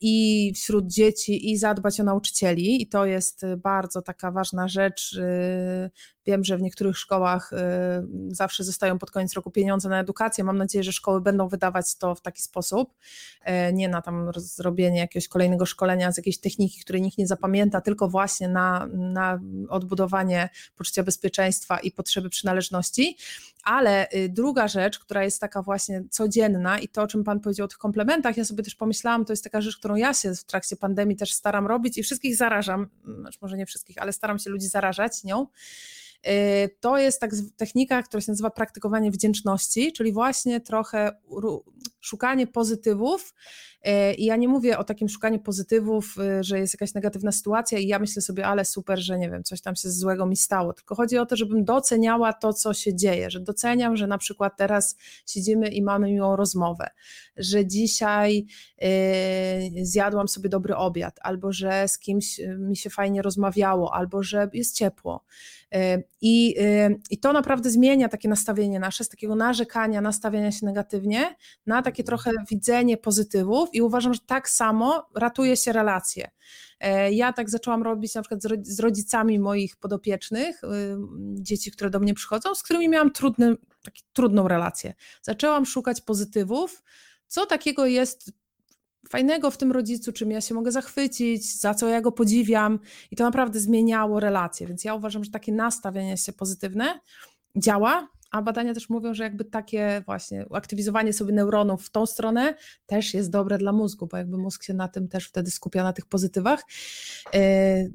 i wśród dzieci, i zadbać o nauczycieli. I to jest bardzo taka ważna rzecz. Wiem, że w niektórych szkołach zawsze zostają pod koniec roku pieniądze na edukację. Mam nadzieję, że szkoły będą wydawać to w taki sposób, nie na tam zrobienie jakiegoś kolejnego szkolenia z jakiejś techniki, której nikt nie zapamięta, tylko właśnie na, na odbudowanie poczucia bezpieczeństwa i potrzeby przynależności. Ale y, druga rzecz, która jest taka właśnie codzienna i to, o czym Pan powiedział o tych komplementach, ja sobie też pomyślałam, to jest taka rzecz, którą ja się w trakcie pandemii też staram robić i wszystkich zarażam, znaczy może nie wszystkich, ale staram się ludzi zarażać nią. Y, to jest tak technika, która się nazywa praktykowanie wdzięczności, czyli właśnie trochę szukanie pozytywów. Y, I ja nie mówię o takim szukaniu pozytywów, y, że jest jakaś negatywna sytuacja i ja myślę sobie, ale super, że nie wiem, coś tam się złego mi stało. Tylko chodzi o to, żebym doceniała to, co się dzieje, że doceniam, że na przykład teraz siedzimy i mamy miłą rozmowę, że dzisiaj zjadłam sobie dobry obiad, albo że z kimś mi się fajnie rozmawiało, albo że jest ciepło. I, I to naprawdę zmienia takie nastawienie nasze, z takiego narzekania, nastawiania się negatywnie, na takie trochę widzenie pozytywów i uważam, że tak samo ratuje się relacje. E, ja tak zaczęłam robić na przykład z rodzicami moich podopiecznych, y, dzieci, które do mnie przychodzą, z którymi miałam trudny, taki, trudną relację. Zaczęłam szukać pozytywów, co takiego jest fajnego w tym rodzicu, czym ja się mogę zachwycić, za co ja go podziwiam i to naprawdę zmieniało relacje, więc ja uważam, że takie nastawienie się pozytywne działa, a badania też mówią, że jakby takie właśnie aktywizowanie sobie neuronów w tą stronę też jest dobre dla mózgu, bo jakby mózg się na tym też wtedy skupia, na tych pozytywach. E,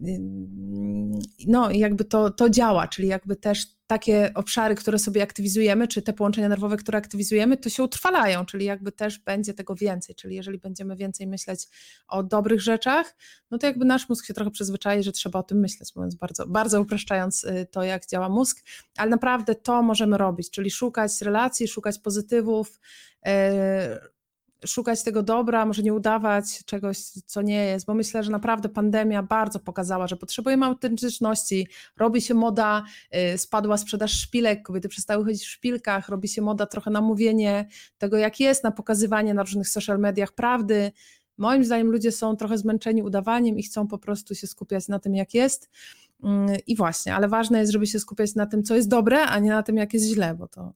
no i jakby to, to działa, czyli jakby też takie obszary, które sobie aktywizujemy, czy te połączenia nerwowe, które aktywizujemy, to się utrwalają, czyli jakby też będzie tego więcej. Czyli jeżeli będziemy więcej myśleć o dobrych rzeczach, no to jakby nasz mózg się trochę przyzwyczai, że trzeba o tym myśleć, mówiąc bardzo, bardzo upraszczając y, to, jak działa mózg, ale naprawdę to możemy robić, czyli szukać relacji, szukać pozytywów, yy, szukać tego dobra, może nie udawać czegoś, co nie jest, bo myślę, że naprawdę pandemia bardzo pokazała, że potrzebujemy autentyczności, robi się moda, y, spadła sprzedaż szpilek, kobiety przestały chodzić w szpilkach, robi się moda trochę na mówienie tego, jak jest, na pokazywanie na różnych social mediach prawdy. Moim zdaniem ludzie są trochę zmęczeni udawaniem i chcą po prostu się skupiać na tym, jak jest. Mm, I właśnie, ale ważne jest, żeby się skupiać na tym, co jest dobre, a nie na tym, jak jest źle, bo to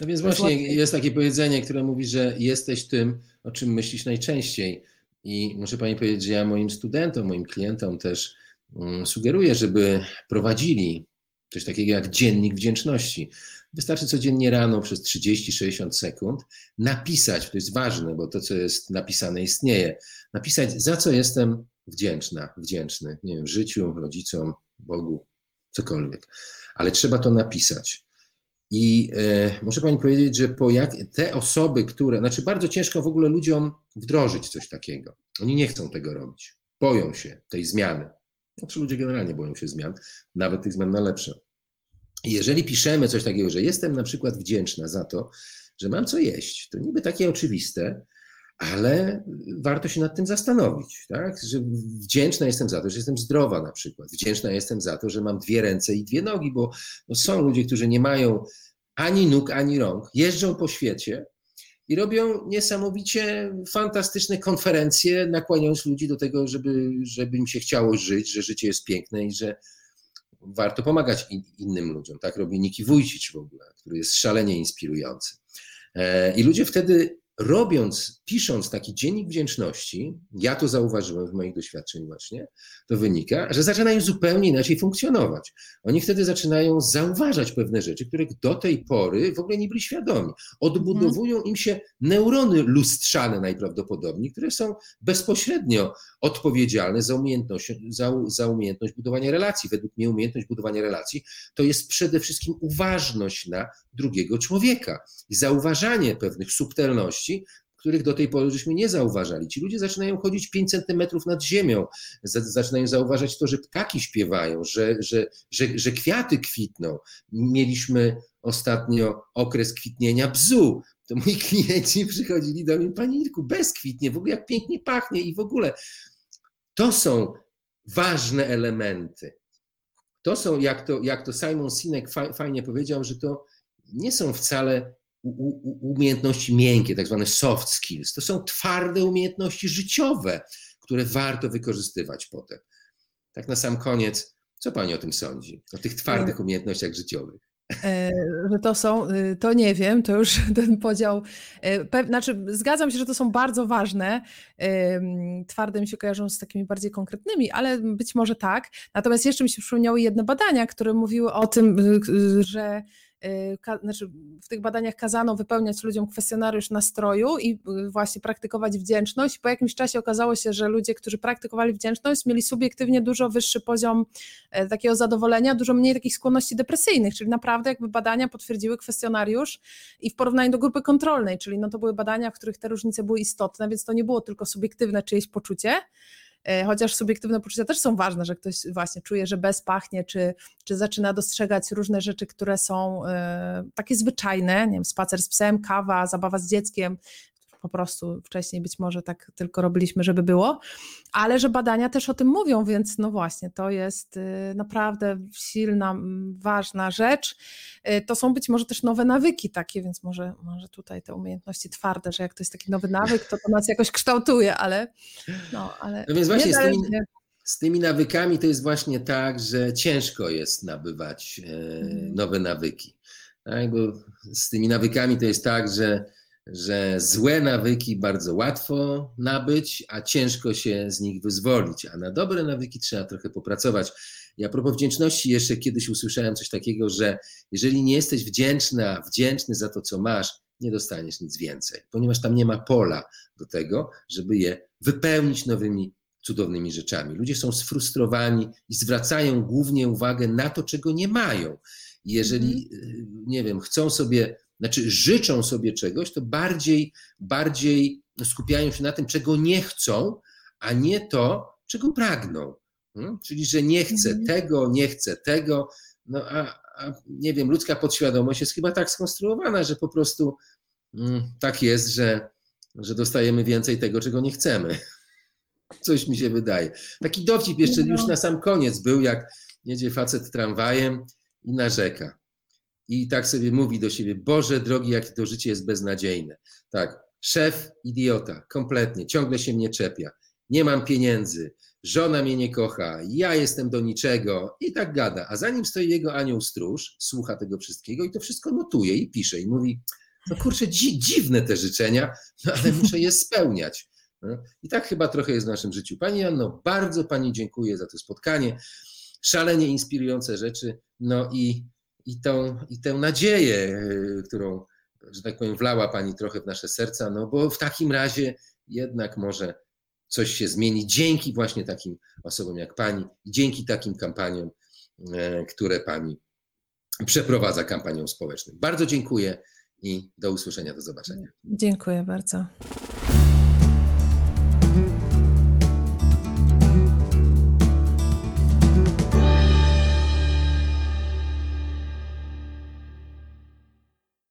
no więc właśnie jest takie powiedzenie, które mówi, że jesteś tym, o czym myślisz najczęściej. I muszę Pani powiedzieć, że ja moim studentom, moim klientom też um, sugeruję, żeby prowadzili coś takiego jak dziennik wdzięczności. Wystarczy codziennie rano przez 30-60 sekund napisać, to jest ważne, bo to, co jest napisane, istnieje. Napisać, za co jestem wdzięczna, wdzięczny, nie wiem, życiu, rodzicom, Bogu, cokolwiek. Ale trzeba to napisać. I e, muszę Pani powiedzieć, że po jak, te osoby, które, znaczy bardzo ciężko w ogóle ludziom wdrożyć coś takiego. Oni nie chcą tego robić. Boją się tej zmiany. Znaczy ludzie generalnie boją się zmian, nawet tych zmian na lepsze. Jeżeli piszemy coś takiego, że jestem na przykład wdzięczna za to, że mam co jeść, to niby takie oczywiste, ale warto się nad tym zastanowić, tak? Że wdzięczna jestem za to, że jestem zdrowa na przykład. Wdzięczna jestem za to, że mam dwie ręce i dwie nogi, bo są ludzie, którzy nie mają ani nóg, ani rąk, jeżdżą po świecie i robią niesamowicie fantastyczne konferencje, nakłaniając ludzi do tego, żeby, żeby im się chciało żyć, że życie jest piękne i że warto pomagać in, innym ludziom. Tak robi Niki Wójcicz w ogóle, który jest szalenie inspirujący. E, I ludzie wtedy robiąc, pisząc taki dziennik wdzięczności, ja to zauważyłem w moich doświadczeniach właśnie, to wynika, że zaczynają zupełnie inaczej funkcjonować. Oni wtedy zaczynają zauważać pewne rzeczy, których do tej pory w ogóle nie byli świadomi. Odbudowują im się neurony lustrzane najprawdopodobniej, które są bezpośrednio odpowiedzialne za umiejętność, za, za umiejętność budowania relacji. Według mnie umiejętność budowania relacji to jest przede wszystkim uważność na drugiego człowieka i zauważanie pewnych subtelności, których do tej pory żeśmy nie zauważali. Ci ludzie zaczynają chodzić 5 centymetrów nad ziemią, zaczynają zauważać to, że ptaki śpiewają, że, że, że, że kwiaty kwitną. Mieliśmy ostatnio okres kwitnienia bzu. To moi klienci przychodzili do mnie, Panie Irku, bezkwitnie, w ogóle jak pięknie pachnie i w ogóle. To są ważne elementy. To są, jak to, jak to Simon Sinek fajnie powiedział, że to nie są wcale umiejętności miękkie, tak zwane soft skills. To są twarde umiejętności życiowe, które warto wykorzystywać potem. Tak na sam koniec, co Pani o tym sądzi? O tych twardych umiejętnościach życiowych? E, że to są, y, to nie wiem, to już ten podział. E, znaczy, zgadzam się, że to są bardzo ważne. Twarde mi się kojarzą z takimi bardziej konkretnymi, ale być może tak. Natomiast jeszcze mi się przypomniały jedne badania, które mówiły o tym, y, y, że znaczy w tych badaniach kazano wypełniać ludziom kwestionariusz nastroju i y, właśnie praktykować wdzięczność. Po jakimś czasie okazało się, że ludzie, którzy praktykowali wdzięczność, mieli subiektywnie dużo wyższy poziom e, takiego zadowolenia, dużo mniej takich skłonności depresyjnych, czyli naprawdę jakby badania potwierdziły kwestionariusz i w porównaniu do grupy kontrolnej, czyli no to były badania, w których te różnice były istotne, więc to nie było tylko subiektywne czyjeś poczucie, chociaż subiektywne poczucia też są ważne, że ktoś właśnie czuje, że bez pachnie, czy, czy zaczyna dostrzegać różne rzeczy, które są e, takie zwyczajne, nie wiem, spacer z psem, kawa, zabawa z dzieckiem, po prostu wcześniej być może tak tylko robiliśmy, żeby było, ale że badania też o tym mówią, więc no właśnie, to jest y, naprawdę silna, ważna rzecz. Y, to są być może też nowe nawyki takie, więc może, może tutaj te umiejętności twarde, że jak to jest taki nowy nawyk, to to nas jakoś kształtuje, ale no, ale no więc właśnie z tymi, z tymi, nawykami to jest właśnie tak, że ciężko jest nabywać e, mhm. nowe nawyki. Tak? Bo z tymi nawykami to jest tak, że że złe nawyki bardzo łatwo nabyć, a ciężko się z nich wyzwolić, a na dobre nawyki trzeba trochę popracować. Ja propos wdzięczności, jeszcze kiedyś usłyszałem coś takiego, że jeżeli nie jesteś wdzięczna, wdzięczny za to, co masz, nie dostaniesz nic więcej, ponieważ tam nie ma pola do tego, żeby je wypełnić nowymi cudownymi rzeczami. Ludzie są sfrustrowani i zwracają głównie uwagę na to, czego nie mają. Jeżeli, mm. nie wiem, chcą sobie znaczy życzą sobie czegoś, to bardziej, bardziej skupiają się na tym, czego nie chcą, a nie to, czego pragną. Hmm? Czyli, że nie chcę mhm. tego, nie chcę tego, no a, a, nie wiem, ludzka podświadomość jest chyba tak skonstruowana, że po prostu mm, tak jest, że, że dostajemy więcej tego, czego nie chcemy. Coś mi się wydaje. Taki dowcip jeszcze no. już na sam koniec był, jak jedzie facet tramwajem i narzeka i tak sobie mówi do siebie, Boże drogi, jakie to życie jest beznadziejne. Tak, szef idiota, kompletnie, ciągle się mnie czepia, nie mam pieniędzy, żona mnie nie kocha, ja jestem do niczego i tak gada. A za nim stoi jego anioł stróż, słucha tego wszystkiego i to wszystko notuje i pisze i mówi, no kurczę, dzi dziwne te życzenia, no ale muszę je spełniać. No. I tak chyba trochę jest w naszym życiu. Pani Anno, bardzo Pani dziękuję za to spotkanie. Szalenie inspirujące rzeczy. No i i, tą, i tę nadzieję, e, którą, że tak powiem, wlała Pani trochę w nasze serca, no bo w takim razie jednak może coś się zmieni dzięki właśnie takim osobom jak Pani i dzięki takim kampaniom, e, które Pani przeprowadza kampanią społeczną. Bardzo dziękuję i do usłyszenia, do zobaczenia. Dziękuję bardzo.